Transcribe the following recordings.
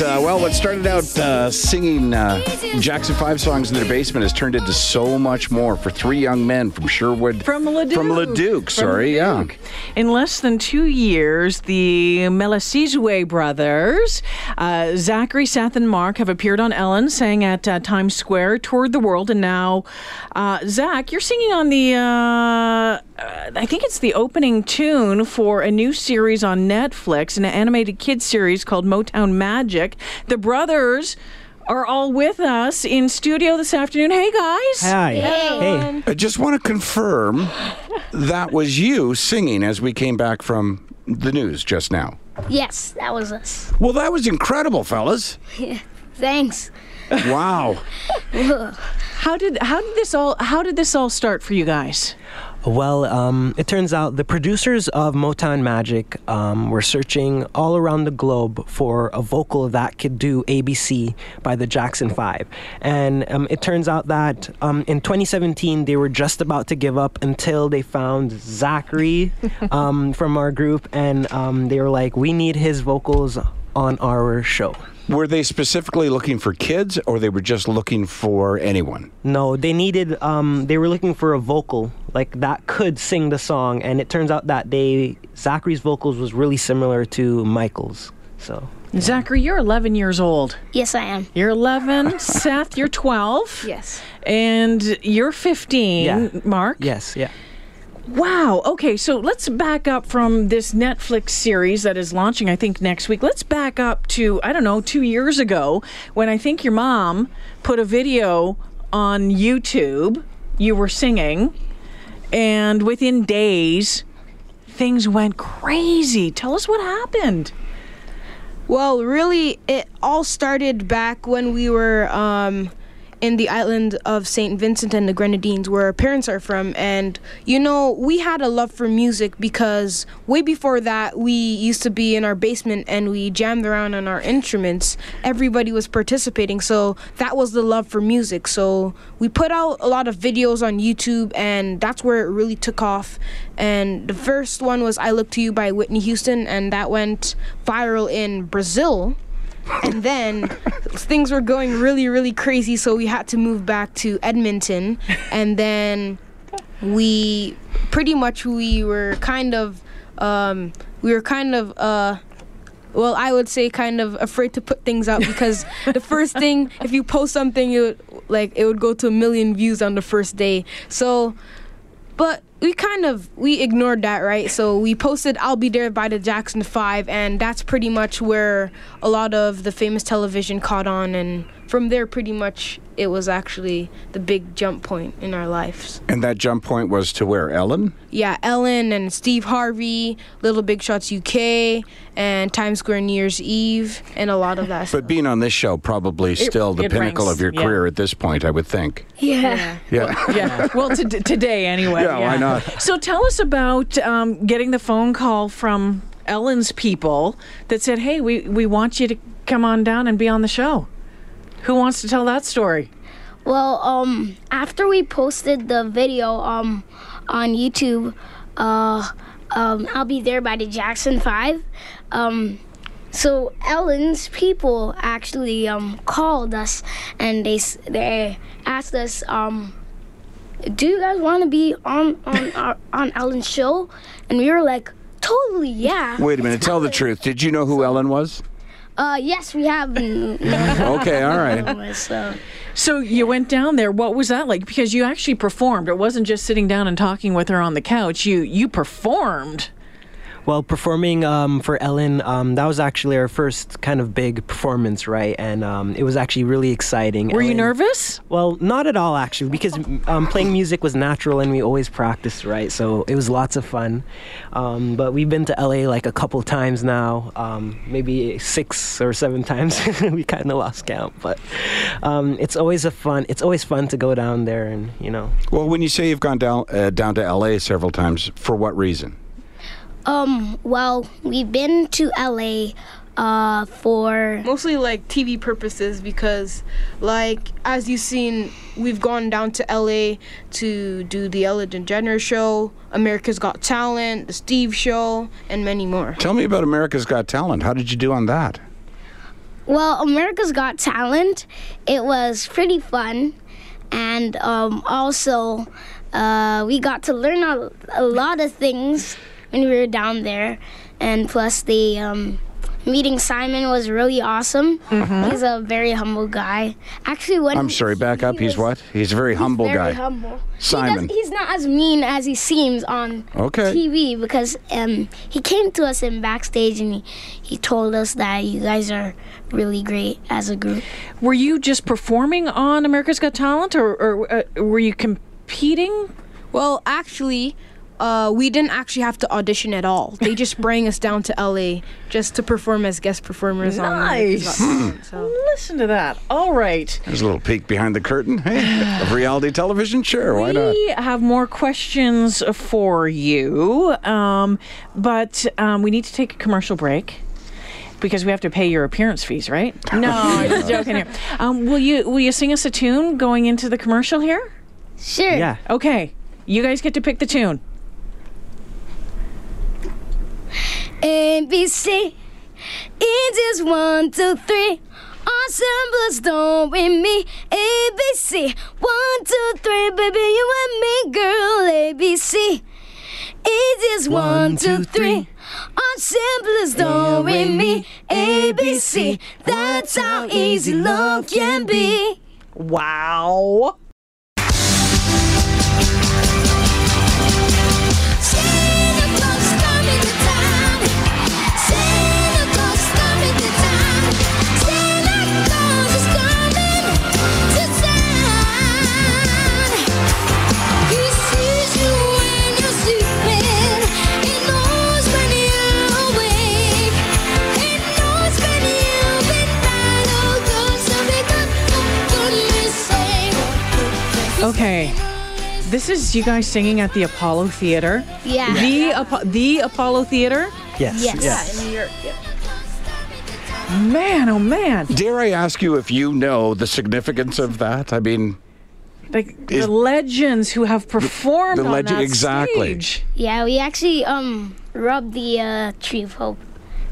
Uh, well, what started out uh, singing uh, Jackson 5 songs in their basement has turned into so much more for three young men from Sherwood. From Leduc. From Leduc, From sorry. Leduc. In less than two years, the Melisizwe brothers, uh, Zachary, Seth, and Mark, have appeared on Ellen, sang at uh, Times Square, toured the world, and now, uh, Zach, you're singing on the, uh, uh, I think it's the opening tune for a new series on Netflix, an animated kids series called Motown Magic. The brothers are all with us in studio this afternoon. Hey, guys. Hi. Hey. Yeah. I just want to confirm that was you singing as we came back from the news just now. Yes, that was us. Well, that was incredible, fellas. Thanks. Wow. How did how did this all how did this all start for you guys? Well, um, it turns out the producers of Motown Magic um, were searching all around the globe for a vocal that could do ABC by the Jackson Five, and um, it turns out that um, in 2017 they were just about to give up until they found Zachary um, from our group, and um, they were like, "We need his vocals on our show." Were they specifically looking for kids or they were just looking for anyone? No, they needed. Um, they were looking for a vocal like that could sing the song, and it turns out that they Zachary's vocals was really similar to Michael's. So Zachary, you're 11 years old. Yes, I am. You're 11. Seth, you're 12. Yes. And you're 15. Yeah. Mark. yes, yeah. Wow. Okay, so let's back up from this Netflix series that is launching, I think, next week. Let's back up to, I don't know, two years ago when I think your mom put a video on YouTube. You were singing, and within days, things went crazy. Tell us what happened. Well, really, it all started back when we were um, in the island of St. Vincent and the Grenadines, where our parents are from. And, you know, we had a love for music because way before that, we used to be in our basement and we jammed around on our instruments. Everybody was participating. So that was the love for music. So we put out a lot of videos on YouTube, and that's where it really took off. And the first one was I Look to You by Whitney Houston, and that went viral in Brazil and then things were going really really crazy so we had to move back to edmonton. And then we pretty much we were kind of um, we were kind of uh, well i would say kind of afraid to put things out because the first thing if you post something it would like it would go to a million views on the first day. So but we kind of we ignored that right so we posted i'll be there by the jackson 5 and that's pretty much where a lot of the famous television caught on and from there pretty much it was actually the big jump point in our lives And that jump point was to where? Ellen? yeah ellen and steve harvey little big shots uk and times square new year's eve and a lot of that But being on this show, probably still the pinnacle ranks, of your yeah. career at this point, I would think. Yeah. Yeah. Yeah. Well, to, today anyway. Yeah, why not? So tell us about um, getting the phone call from Ellen's people that said, "Hey, we we want you to come on down and be on the show." Who wants to tell that story? Well, um, after we posted the video um on YouTube, uh, um, I'll be there by the Jackson Five. Um, so Ellen's people actually um called us and they they asked us um. Do you guys want to be on on our, on Ellen's show? And we were like, totally, yeah. Wait a minute. Tell the truth. Did you know who Ellen was? Uh, yes, we have. Okay, all right. so, So you went down there. What was that like? Because you actually performed. It wasn't just sitting down and talking with her on the couch. You you performed. Well, performing um, for Ellen, um, that was actually our first kind of big performance, right? And um, it was actually really exciting. Were you nervous? Well, not at all, actually, because um, playing music was natural and we always practiced, right? So it was lots of fun. Um, but we've been to LA like a couple times now, um, maybe six or seven times. we kind of lost count, but um, it's always a fun. It's always fun to go down there and you know. Well, when you say you've gone down uh, down to L.A. several times, for what reason? Um, well, we've been to LA uh, for Mostly like TV purposes because, like, as you've seen, we've gone down to LA to do the Ellen DeGeneres show, America's Got Talent, the Steve show, and many more. Tell me about America's Got Talent. How did you do on that? Well, America's Got Talent. It was pretty fun, and um, also uh, we got to learn a, a lot of things when we were down there, and plus the um, meeting Simon was really awesome. He's a very humble guy. Actually, when I'm he- sorry, back he up. He's what? He's a very humble very guy. humble. He Simon. does, he's not as mean as he seems on Okay. TV because um, he came to us in backstage and he, he told us that you guys are really great as a group. Were you just performing on America's Got Talent, or, or uh, were you competing? Well, actually, uh, we didn't actually have to audition at all. They just bring us down to LA just to perform as guest performers on America's Nice. Talent. So. Listen to that. All right. There's a little peek behind the curtain. Hey, of reality television? Sure, why not? We have more questions for you, um, but um, we need to take a commercial break because we have to pay your appearance fees, right? No, I'm just joking here. Um, will you will you sing us a tune going into the commercial here? Sure. Yeah. Okay, you guys get to pick the tune. A B C. It is one, two, three. Ensemble don't with me. A B C. One, two, three, baby, you and me, girl. A B C. It is one, two, three. Ensemble don't with me. A B C. That's how easy love can be. Wow. This you guys singing at the Apollo Theater. Yeah. The Apo- the Apollo Theater. Yes. Yes. Yeah. in New York. Yeah. Man, oh man. Dare I ask you if you know the significance of that? I mean, Like Is- the legends who have performed the on legend- that exactly. stage. Yeah, we actually um rubbed the uh, tree of hope.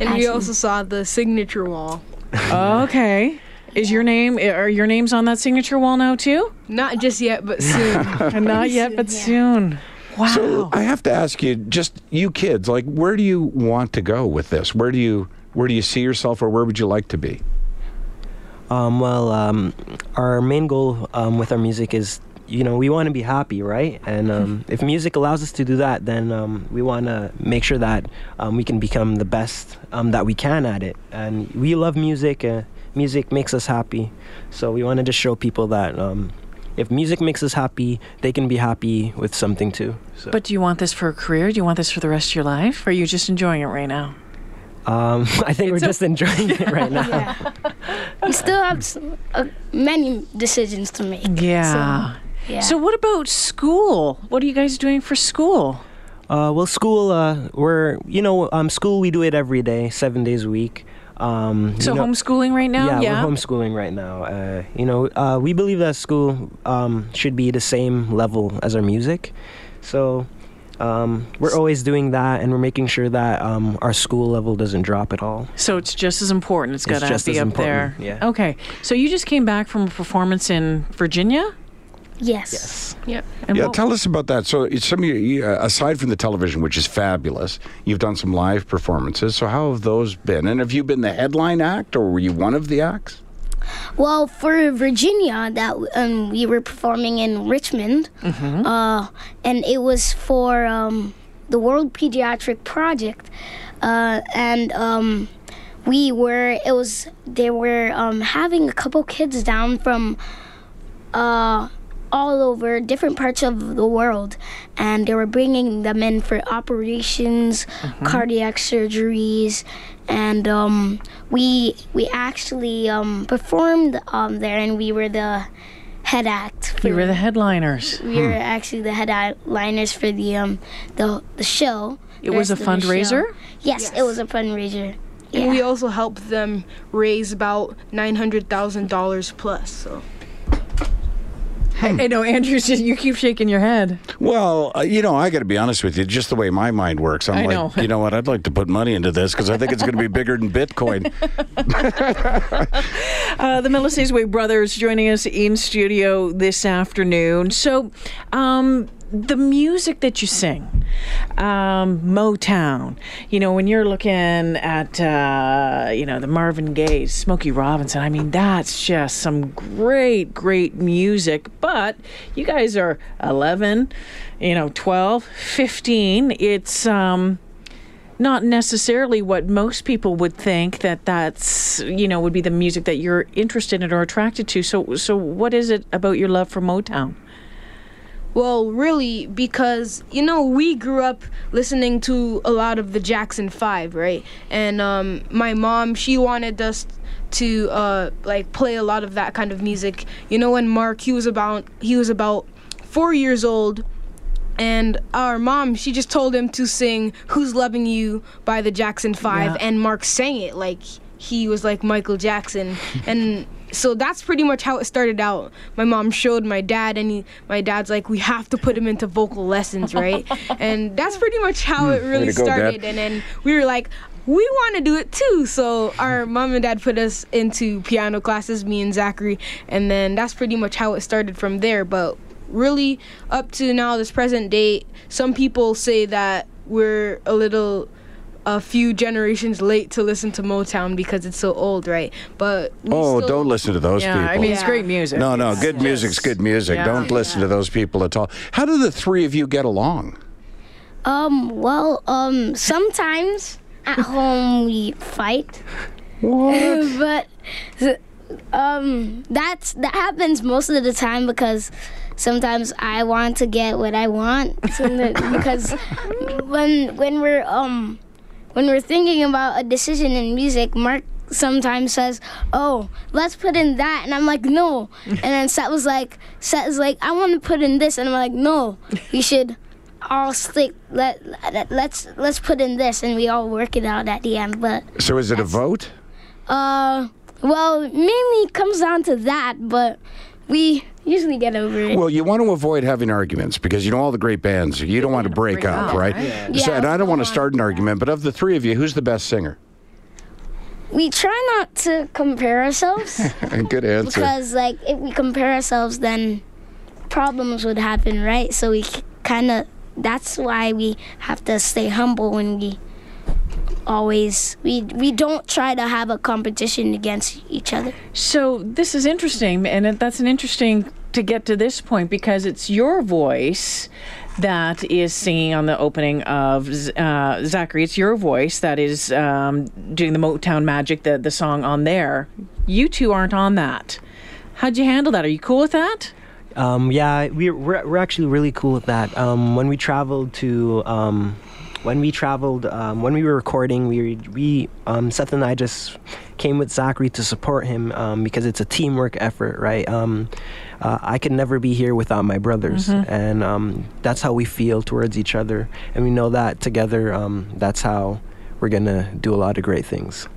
And we also saw the signature wall. Okay. Is your name are your names on that signature wall now too? Not just yet, but soon. Not yet, but soon. Wow. so I have to ask you, just you kids, like, where do you want to go with this? Where do you where do you see yourself, or where would you like to be? Um, well, um, our main goal um, with our music is, you know, we want to be happy, right? And um, if music allows us to do that, then um, we want to make sure that um, we can become the best um, that we can at it. And we love music. Uh, music makes us happy, so we wanted to show people that um, if music makes us happy, they can be happy with something too. So, but do you want this for a career? Do you want this for the rest of your life? Or are you just enjoying it right now? um, I think we're It's a- just enjoying it right now. Yeah. we still have s- uh, many decisions to make. Yeah. So, yeah. So what about school? What are you guys doing for school? Uh, well, school, uh, we're, you know, um, school, we do it every day, seven days a week. Um, So you know, homeschooling right now? Yeah, we're homeschooling right now. Uh, you know, uh, we believe that school um, should be the same level as our music. So um, we're always doing that, and we're making sure that um, our school level doesn't drop at all. So it's just as important. It's It's got to be up important, there. yeah. Okay. So you just came back from a performance in Virginia? Yes. yep. And yeah, what- tell us about that. So, it's some of you, you, uh, aside from the television, which is fabulous, you've done some live performances. So, how have those been? And have you been the headline act, or were you one of the acts? Well, for Virginia, that um, we were performing in Richmond, uh, and it was for um, the World Pediatric Project, uh, and um, we were it was they were um, having a couple kids down from uh, all over different parts of the world, and they were bringing them in for operations, cardiac surgeries, and um, we we actually um, performed um, there, and we were the head act. For, You were the headliners. we were actually the headliners for the um the the show. It the was a rest of the fundraiser? show. Yes, it was a fundraiser. And we also helped them raise about nine hundred thousand dollars plus. So I know, Andrew, you keep shaking your head. Well, uh, you know, I got to be honest with you. Just the way my mind works, I'm I like, know. you know what? I'd like to put money into this because I think it's going to be bigger than Bitcoin. Uh, the Melisizwe brothers joining us in studio this afternoon. So, um, the music that you sing, um, Motown, you know, when you're looking at, uh, you know, the Marvin Gaye, Smokey Robinson, I mean, that's just some great, great music. But you guys are 11, you know, 12, 15. It's, um, not necessarily what most people would think that that's you know would be the music that you're interested in or attracted to so so what is it about your love for motown Well, really, because you know we grew up listening to a lot of the Jackson Five, right? And um, my mom, she wanted us to uh, like play a lot of that kind of music. You know, when Mark, he was about he was about four years old, and our mom, she just told him to sing "Who's Loving You" by the Jackson Five, Yeah. and Mark sang it like he was like Michael Jackson, and so that's pretty much how it started out. My mom showed my dad, and he, my dad's like, we have to put him into vocal lessons, right? and that's pretty much how it hmm. really to go, Dad. started. And then we were like, we want to do it too. So our mom and dad put us into piano classes, me and Zachary, and then that's pretty much how it started from there. But really, up to now, this present date, some people say that we're a little a few generations late to listen to Motown because it's so old, right? But we oh, still- don't listen to those yeah people. i mean it's great music no, no, It's good just- music's good music. Yeah. Don't listen to those people at all. How do the three of you get along? Um. Well. Um. Sometimes at home we fight. What? but um, that's that happens most of the time because sometimes I want to get what I want. Because when when we're um when we're thinking about a decision in music, Mark sometimes says, "Oh, let's put in that," and I'm like, "No," and then Seth was like, "Seth is like, I want to put in this," and I'm like, "No, you should." all stick let, let let's let's put in this and we all work it out at the end but So is it a vote? uh well mainly comes down to that but we usually get over it Well, you want to avoid having arguments because you know all the great bands. You don't want to break, break up, up, right? right? So, Yeah, and I don't want to start an argument, but of the three of you, who's the best singer? we try not to compare ourselves Good answer. because like if we compare ourselves then problems would happen right so we kind of that's why we have to stay humble when we always we we don't try to have a competition against each other So this is interesting, and it- that's an interesting to get to this point because it's your voice that is singing on the opening of uh, Zachary. It's your voice that is um, doing the Motown Magic, the the song on there. You two aren't on that. How'd you handle that? Are you cool with that? Um, yeah, we're, we're we're actually really cool with that. Um, when we traveled to um, when we traveled um, when we were recording, we we um, Seth and I just came with Zachary to support him um, because it's a teamwork effort, right? Um, uh, I could never be here without my brothers, and um, that's how we feel towards each other, and we know that together, um, that's how we're gonna do a lot of great things.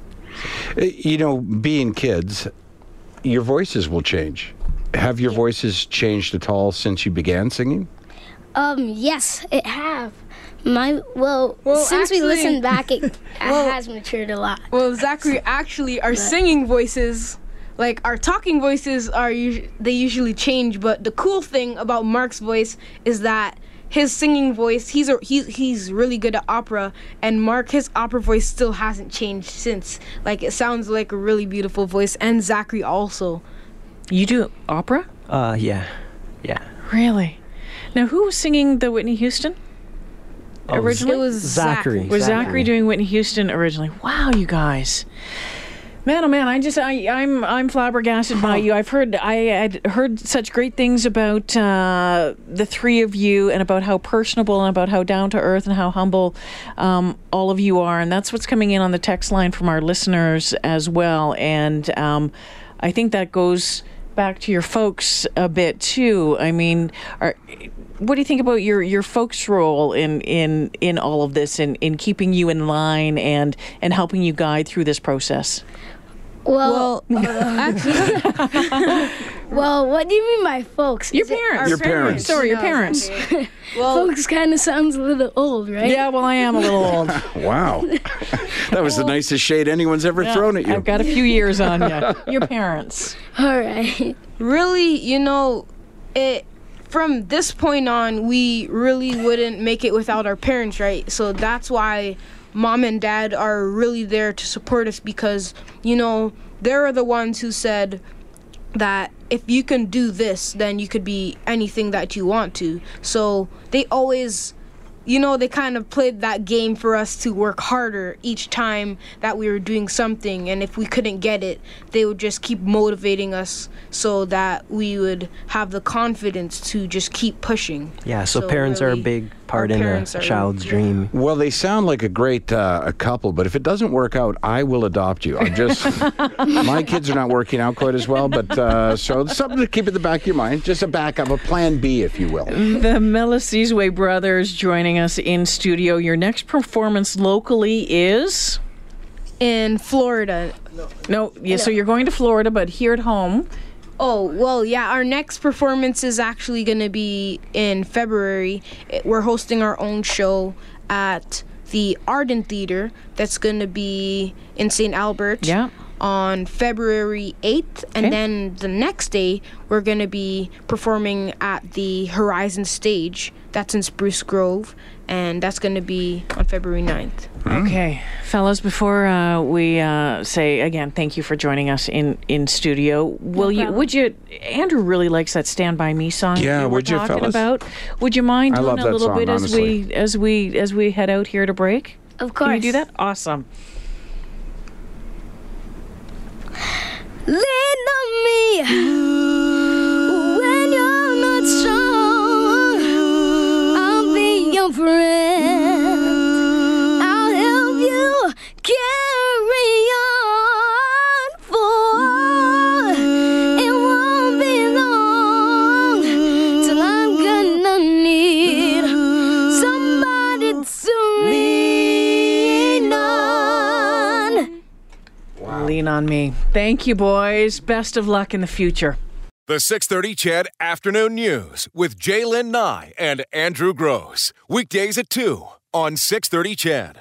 Uh, You know, being kids, your voices will change. Have your voices changed at all since you began singing? Um, yes, it have. My well, Well, since we actually- listened back, it, it Well- has matured a lot. Well, Zachary, actually, our singing voices, like our talking voices, are us- they usually change. But the cool thing about Mark's voice is that his singing voice, he's a, he's he's really good at opera, and Mark, his opera voice still hasn't changed since. Like it sounds like a really beautiful voice, and Zachary also. You do opera? Uh, yeah, yeah. Really? Now, who was singing the Whitney Houston? Originally? It was Zachary. Zachary. Was Zachary doing Whitney Houston originally? Wow, you guys. Man, oh man, I just I I'm I'm flabbergasted by you. I've heard I had heard such great things about uh, the three of you and about how personable and about how down to earth and how humble um, all of you are, and that's what's coming in on the text line from our listeners as well. And um, I think that goes back to your folks a bit too. I mean, are, what do you think about your, your folks' role in, in, in all of this, in, in keeping you in line and, and helping you guide through this process? Well, Well, uh, actually, well, what do you mean by folks? Your Is it parents. our Your parents. Sorry, your No, parents. well, Folks kind of sounds a little old, right? Yeah, well, I am a little old. Wow. that was the nicest shade anyone's ever thrown at you. I've got a few years on you. Your parents. All right. really, you know, it from this point on, we really wouldn't make it without our parents, right? So that's why mom and dad are really there to support us because, you know, they're the ones who said that if you can do this, then you could be anything that you want to. So they always you know, they kind of played that game for us to work harder each time that we were doing something. And if we couldn't get it, they would just keep motivating us so that we would have the confidence to just keep pushing. Yeah, so, parents are a big part in a are- child's yeah. dream. Well, they sound like a great uh, a couple, but if it doesn't work out, I will adopt you. I'm just my kids are not working out quite as well, but uh, so something to keep in the back of your mind, just a backup, a plan B, if you will. The Melisizwe brothers joining us in studio. Your next performance locally is? In Florida. No, yeah, so you're going to Florida, but here at home. Oh, well, yeah, our next performance is actually going to be in February. Eh, we're hosting our own show at the Arden Theater. That's going to be in St. Albert. Yeah. On February 8th. And Okay. then the next day, we're going to be performing at the Horizon Stage. That's in Spruce Grove. And that's going to be on February 9th. Okay, fellas, before uh, we uh, say again, thank you for joining us in, in studio. Will you? Would you? Andrew really likes that "Stand by Me" song. that Yeah, you were would you, talking fellas? about? Would you mind I doing a little song, bit as we as we as we head out here to break? Of course. Can you do that? Awesome. Lean on me when you're not strong. Thank you, boys. Best of luck in the future. The 630 CHED Afternoon News with J'lyn Nye and Andrew Grose. Weekdays at 2 on 630 CHED.